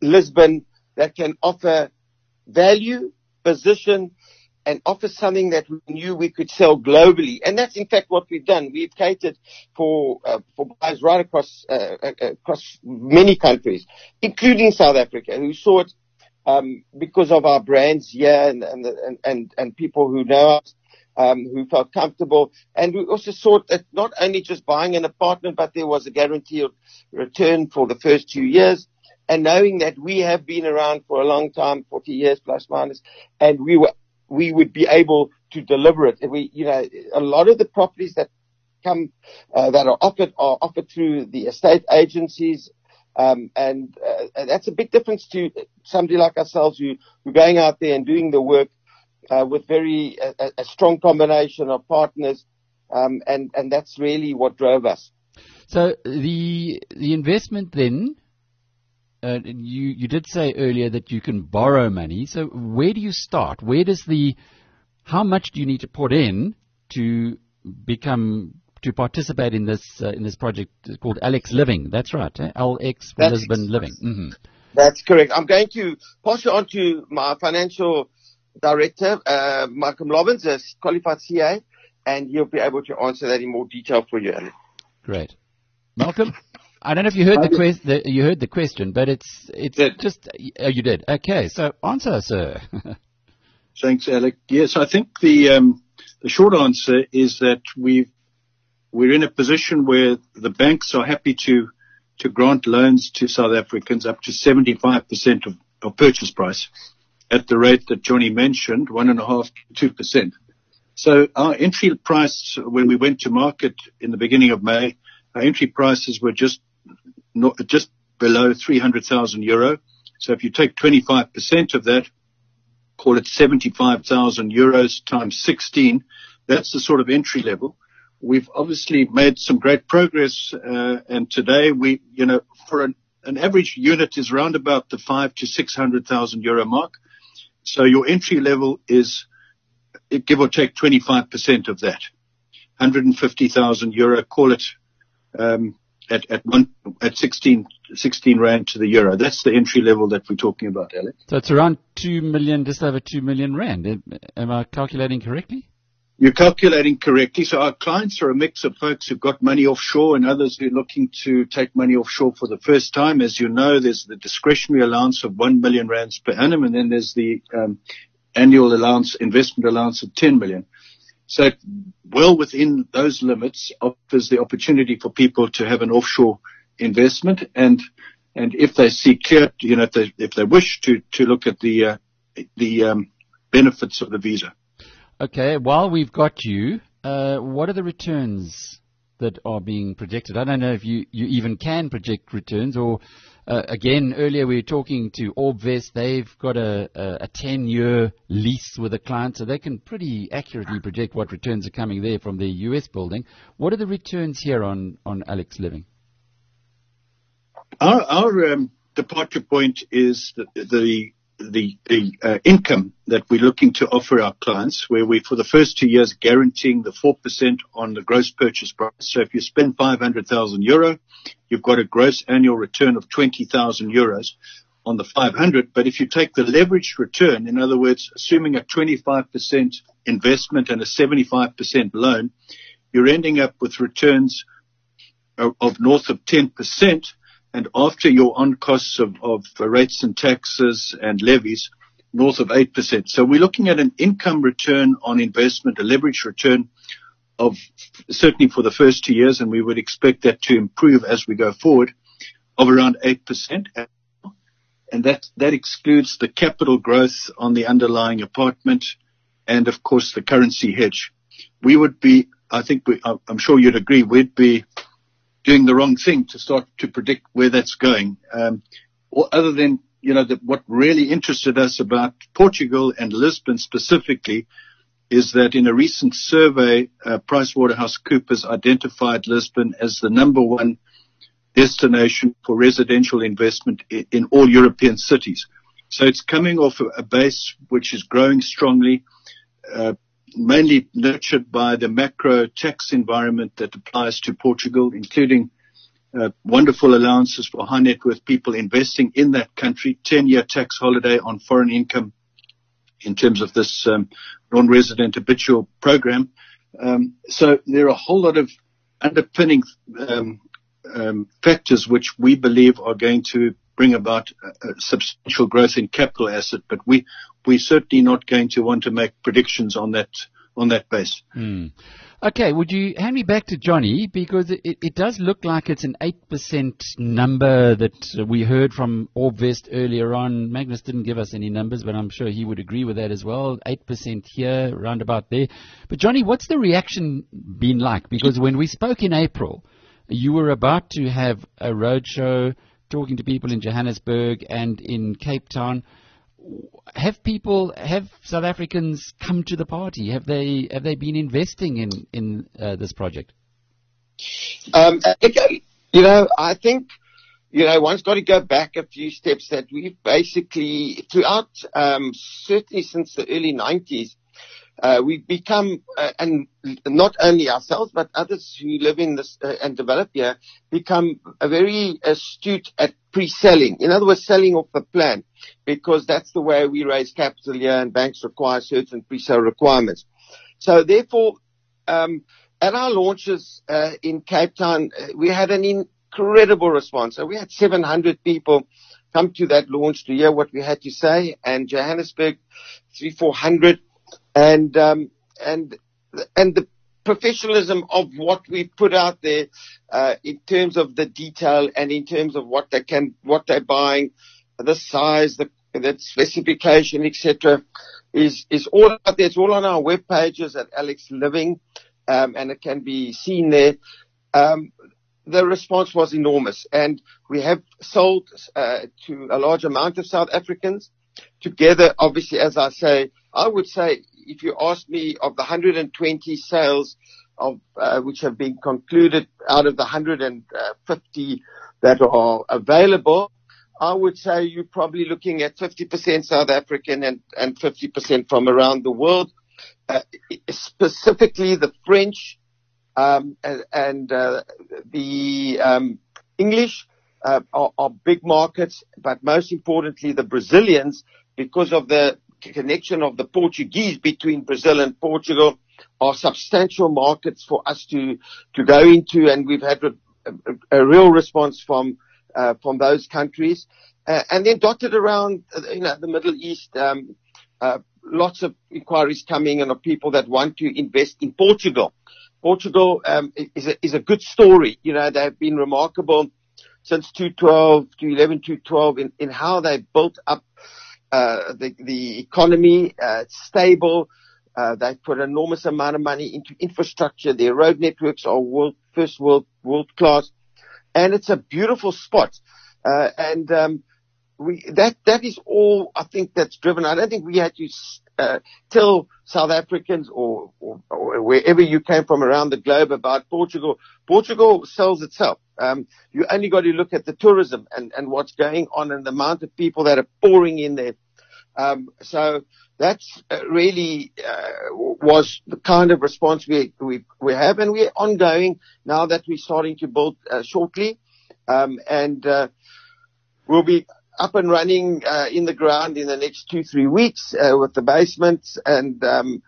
Lisbon that can offer value, position, and offer something that we knew we could sell globally. And that's in fact what we've done. We've catered for uh, for buyers right across uh, uh, across many countries, including South Africa, who saw it um, because of our brands here and and and and, and people who know us. Um, who felt comfortable, and we also saw that not only just buying an apartment, but there was a guarantee of return for the first two years, and knowing that we have been around for a long time, 40 years plus minus, and we were we would be able to deliver it. We, you know, a lot of the properties that come, uh, that are offered are offered through the estate agencies. Um, and, uh, that's a big difference to somebody like ourselves who, who are going out there and doing the work, with very, a, a, strong combination of partners. Um, and, and that's really what drove us. So the, the investment then, uh, you you did say earlier that you can borrow money. So where do you start? Where does the how much do you need to put in to become to participate in this uh, in this project called LX Living? That's right, eh? LX That's Lisbon Living. Mm-hmm. That's correct. I'm going to pass you on to my financial director, uh, Malcolm Lobbins, a qualified CA, and he'll be able to answer that in more detail for you, Alex. Great. Malcolm? I don't know if you heard the, quest, the, you heard the question, but it's it's did. just oh, you did. Okay, so answer, sir. *laughs* Thanks, Alec. Yes, I think the um, the short answer is that we we're in a position where the banks are happy to to grant loans to South Africans up to 75% of, of purchase price at the rate that Johnny mentioned, one and a half to two percent. So our entry price when we went to market in the beginning of May, our entry prices were just below 300,000 euro. So if you take 25% of that, call it 75,000 euros times 16, that's the sort of entry level. We've obviously made some great progress, uh, and today we, you know, for an, average unit is around about the five to 600,000 euro mark. So your entry level is, give or take 25% of that. 150,000 euro, call it, um, at at one at 16, 16 rand to the euro. That's the entry level that we're talking about, Alex. So it's around two million, just over two million rand. Am I calculating correctly? You're calculating correctly. So our clients are a mix of folks who've got money offshore and others who are looking to take money offshore for the first time. As you know, there's the discretionary allowance of one million rands per annum, and then there's the um, annual allowance, investment allowance of 10 million. So well within those limits offers the opportunity for people to have an offshore investment and and if they see clear, you know, if they if they wish to to look at the uh, the um, benefits of the visa. Okay, while we've got you, uh, what are the returns that are being projected? I don't know if you, you even can project returns or uh, again, earlier we were talking to Orbvest. They've got a, a, a 10-year lease with a client, so they can pretty accurately project what returns are coming there from the US building. What are the returns here on, on LX Living? Our, our um, departure point is the, the the, uh, income that we're looking to offer our clients, where we, for the first two years, guaranteeing the 4% on the gross purchase price. So if you spend 500,000 euro, you've got a gross annual return of 20,000 euros on the 500. But if you take the leveraged return, in other words, assuming a 25% investment and a 75% loan, you're ending up with returns of, of north of 10%. And after your on costs of, of rates and taxes and levies, north of 8%. So we're looking at an income return on investment, a leverage return of certainly for the first two years, and we would expect that to improve as we go forward of around 8%. And that, that excludes the capital growth on the underlying apartment and of course the currency hedge. We would be, I think we, I'm sure you'd agree, we'd be doing the wrong thing to start to predict where that's going. Um, other than, you know, what really interested us about Portugal and Lisbon specifically is that in a recent survey, uh, PricewaterhouseCoopers identified Lisbon as the number one destination for residential investment in, in all European cities. So it's coming off a, a base which is growing strongly, uh, mainly nurtured by the macro tax environment that applies to Portugal, including uh, wonderful allowances for high net worth people investing in that country, 10 year tax holiday on foreign income in terms of this um, non-resident habitual program. Um, so there are a whole lot of underpinning um, factors which we believe are going to bring about a, a substantial growth in capital asset, but we we're certainly not going to want to make predictions on that on that base. Hmm. Okay, would you hand me back to Johnny because it, it does look like it's an eight percent number that we heard from Orbvest earlier on. Magnus didn't give us any numbers, but I'm sure he would agree with that as well. Eight percent here, round about there. But Johnny, what's the reaction been like? Because when we spoke in April, you were about to have a roadshow talking to people in Johannesburg and in Cape Town have people, have South Africans come to the party? Have they have they been investing in in uh, this project? Um, you know, I think you know one's got to go back a few steps. That we've basically throughout, um, certainly since the early '90s, uh, we've become, uh, and not only ourselves, but others who live in this uh, and develop here, become very astute at pre-selling. In other words, selling off the plan, because that's the way we raise capital here, and banks require certain pre-sale requirements. So therefore, um, at our launches uh, in Cape Town, uh, we had an incredible response. So we had 700 people come to that launch to hear what we had to say, and Johannesburg, three, four hundred and um, and and the professionalism of what we put out there uh, in terms of the detail and in terms of what they can what they're buying, the size, the the specification, etc., is is all out there. It's all on our web pages at LX Living, um, and it can be seen there. Um, the response was enormous, and we have sold uh, to a large amount of South Africans. Together, obviously, as I say, I would say if you ask me of the 120 sales of uh, which have been concluded out of the 150 that are available, I would say you're probably looking at 50% South African and, and 50% from around the world. Uh, specifically the French um, and, and uh, the um, English uh, are, are big markets, but most importantly the Brazilians because of the connection of the Portuguese between Brazil and Portugal are substantial markets for us to to go into, and we've had a, a, real response from uh, from those countries, uh, and then dotted around, uh, you know, the Middle East. Um, uh, lots of inquiries coming and of people that want to invest in Portugal. Portugal um, is a is a good story. You know, they've been remarkable since 2012 to 11 to 12 in, in how they built up the, the economy, uh, stable. Uh, they put an enormous amount of money into infrastructure. Their road networks are world, first world, world class. And it's a beautiful spot. Uh, and, um, we, that, that is all I think that's driven. I don't think we had to, uh, tell South Africans or, or, or, wherever you came from around the globe about Portugal. Portugal sells itself. Um, you only got to look at the tourism and, and what's going on and the amount of people that are pouring in there. Um, so that's uh, really uh, was the kind of response we, we we have, and we're ongoing now that we're starting to build uh, shortly, um, and uh, we'll be up and running uh, in the ground in the next two three weeks uh, with the basements, and um,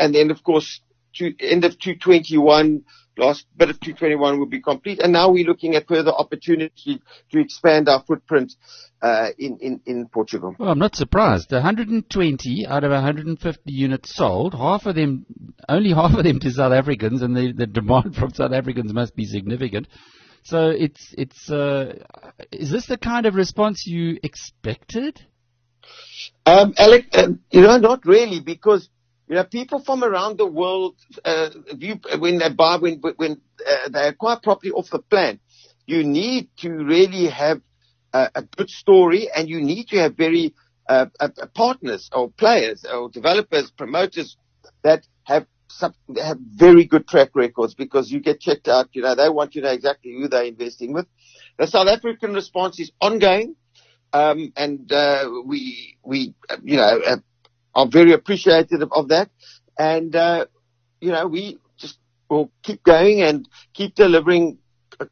and then of course to end of 221 last bit of 221 will be complete. And now we're looking at further opportunity to expand our footprint uh, in, in, in Portugal. Well, I'm not surprised. 120 out of 150 units sold, half of them, only half of them to South Africans, and the, the demand from South Africans must be significant. So it's it's uh, is this the kind of response you expected? Um, Alec, uh, you know, not really, because you know people from around the world, uh, when they buy, when when uh, they acquire property off the plan, you need to really have a, a good story, and you need to have very uh, uh, partners or players or developers, promoters that have some, have very good track records because you get checked out. You know, they want to know exactly who they're investing with. The South African response is ongoing. Um, and uh, we we you know uh, are very appreciative of, that, and uh, you know we just will keep going and keep delivering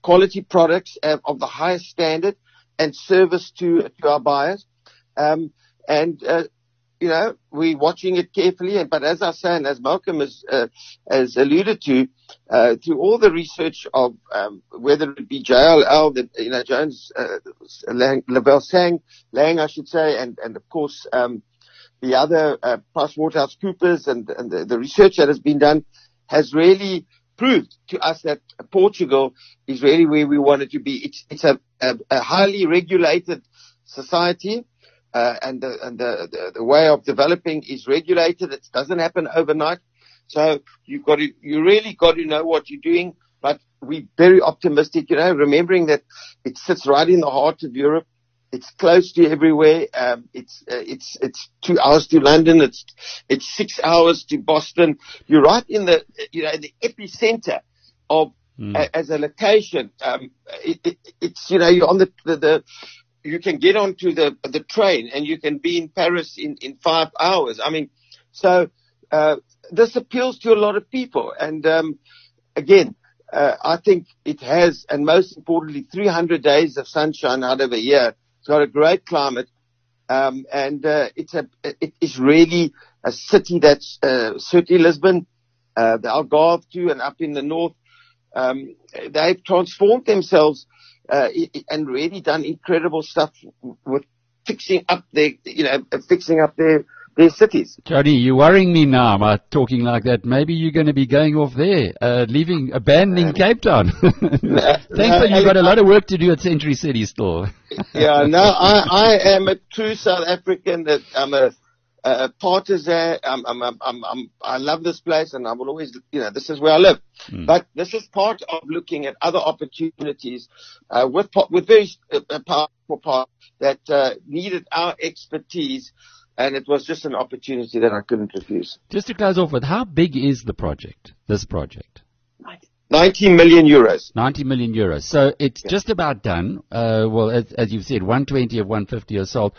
quality products of the highest standard and service to to our buyers, um, and uh, you know we're watching it carefully. But as I say, and as Malcolm has uh, has alluded to, uh, through all the research of um, whether it be JLL, the, you know, Jones, uh, Lang, Lavelle Sang, Lang, I should say, and, and of course, um, the other, uh, PricewaterhouseCoopers and, and the, the research that has been done has really proved to us that Portugal is really where we want it to be. It's, it's a, a, a highly regulated society. Uh, and the, and the, the, the way of developing is regulated. It doesn't happen overnight. So you've got to, you really got to know what you're doing. But we're very optimistic, you know, remembering that it sits right in the heart of Europe. It's close to everywhere. Um, it's uh, it's it's two hours to London. It's it's six hours to Boston. You're right in the you know the epicenter of mm. uh, as a location. Um, it, it, it's you know you're on the, the, the you can get onto the the train and you can be in Paris in in five hours. I mean, so uh, this appeals to a lot of people. And um, again, uh, I think it has, and most importantly, 300 days of sunshine out of a year. It's got a great climate, um, and uh, it's a it is really a city that's uh, certainly Lisbon, uh, the Algarve too, and up in the north. Um, they've transformed themselves uh, and really done incredible stuff with fixing up their, you know, fixing up their their cities. Johnny, you're worrying me now by talking like that. Maybe you're going to be going off there, uh, leaving, abandoning uh, Cape Town. *laughs* *laughs* Thanks, no, but you've got a lot of work to do at Century City still. *laughs* yeah, no, I, I am a true South African. That I'm a, a partisan. I'm, I'm, I'm, I'm, i love this place, and I will always, you know, this is where I live. Mm. But this is part of looking at other opportunities uh, with with very uh, powerful part that uh, needed our expertise and it was just an opportunity that I couldn't refuse. Just to close off with, how big is the project, this project? 90 million euros. 90 million euros. So it's yeah. just about done. Uh, well, as, as, you've said, 120 of 150 are sold.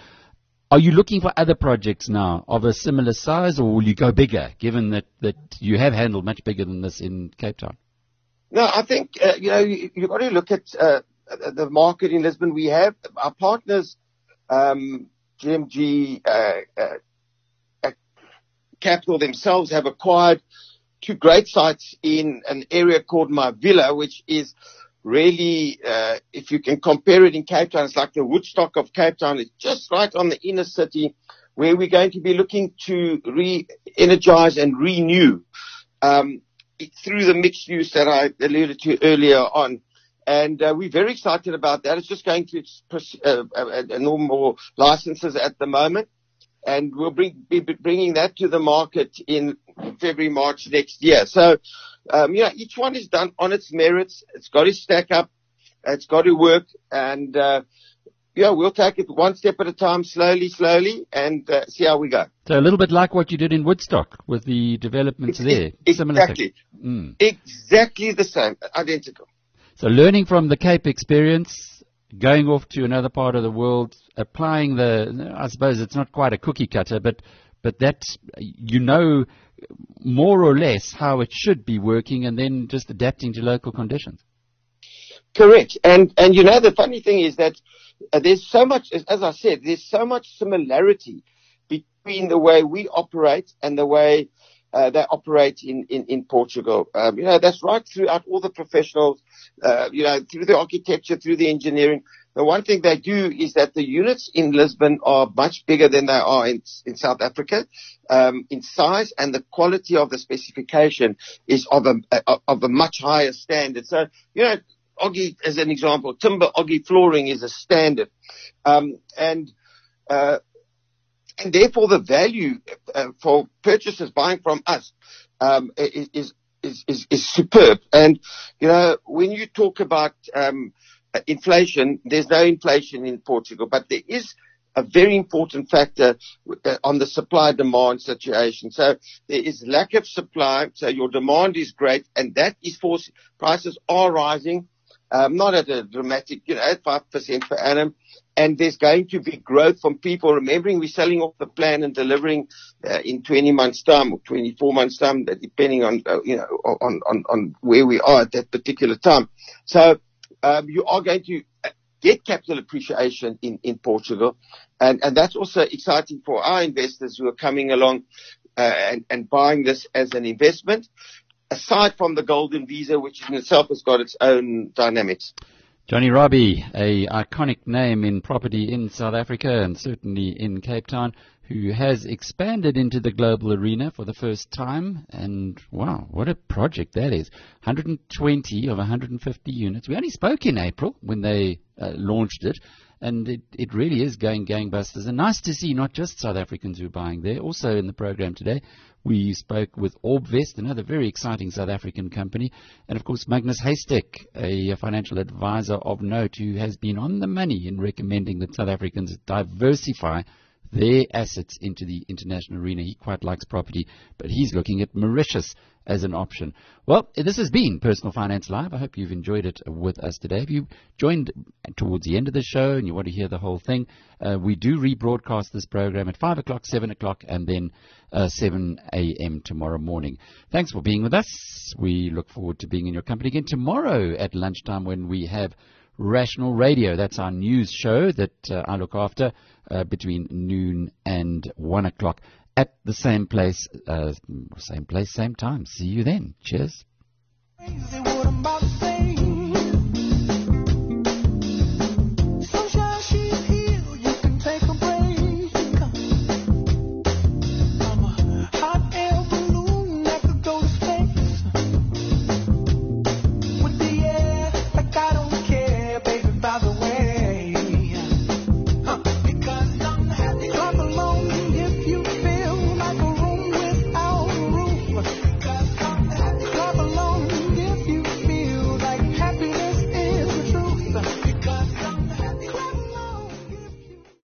Are you looking for other projects now of a similar size, or will you go bigger, given that, that you have handled much bigger than this in Cape Town? No, I think, uh, you know, you, have got to look at uh, the market in Lisbon. We have our partners um, GMG uh, uh, uh, Capital themselves have acquired two great sites in an area called Marvila, which is really, if you can compare it in Cape Town, it's like the Woodstock of Cape Town. It's just right on the inner city where we're going to be looking to re-energize and renew um, through the mixed use that I alluded to earlier on and uh, we're very excited about that. It's just going to uh, uh, normal licenses at the moment, and we'll bring, be bringing that to the market in February, March next year. So, um, you know, each one is done on its merits. It's got to stack up. It's got to work, and uh, yeah, we'll take it one step at a time, slowly, slowly, and uh, see how we go. So a little bit like what you did in Woodstock with the developments it, there. Exactly. Mm. Exactly the same, identical. So learning from the Cape experience, going off to another part of the world, applying the, I suppose it's not quite a cookie cutter, but, but that, you know more or less how it should be working and then just adapting to local conditions. Correct. And, and you know, the funny thing is that uh, there's so much, as I said, there's so much similarity between the way we operate and the way uh, they operate in, in, in Portugal. Um, you know, that's right throughout all the professionals, uh, you know, through the architecture, through the engineering. The one thing they do is that the units in Lisbon are much bigger than they are in, in South Africa, um, in size and the quality of the specification is of a, of a much higher standard. So, you know, Oggy, as an example, timber Oggy flooring is a standard. Um, and, uh, and therefore the value uh, for purchasers buying from us um, is, is, is, is superb. And, you know, when you talk about um, inflation, there's no inflation in Portugal, but there is a very important factor uh, on the supply demand situation. So there is lack of supply. So your demand is great and that is forcing prices are rising. Um, not at a dramatic, you know, at 5% per annum. And there's going to be growth from people. Remembering we're selling off the plan and delivering uh, in 20 months time or 24 months time, depending on, uh, you know, on, on, on where we are at that particular time. So, um, you are going to get capital appreciation in, in Portugal. And, and that's also exciting for our investors who are coming along uh, and, and buying this as an investment, aside from the golden visa, which in itself has got its own dynamics. Johnny Rabie, a iconic name in property in South Africa and certainly in Cape Town who has expanded into the global arena for the first time. And wow, what a project that is! 120 of 150 units. We only spoke in April when they uh, launched it, and it, it really is going gangbusters. And nice to see not just South Africans who are buying there. Also in the program today, we spoke with Orbvest, another very exciting South African company, and of course Magnus Heystek, a financial advisor of note who has been on the money in recommending that South Africans diversify their assets into the international arena. He quite likes property, but he's looking at Mauritius as an option. Well, this has been Personal Finance Live. I hope you've enjoyed it with us today. If you joined towards the end of the show and you want to hear the whole thing, uh, we do rebroadcast this program at 5 o'clock, 7 o'clock, and then uh, 7 a.m. tomorrow morning. Thanks for being with us. We look forward to being in your company again tomorrow at lunchtime when we have Rational Radio. That's our news show that uh, I look after uh, between noon and 1 o'clock at the same place, uh, same place, same time. See you then. Cheers.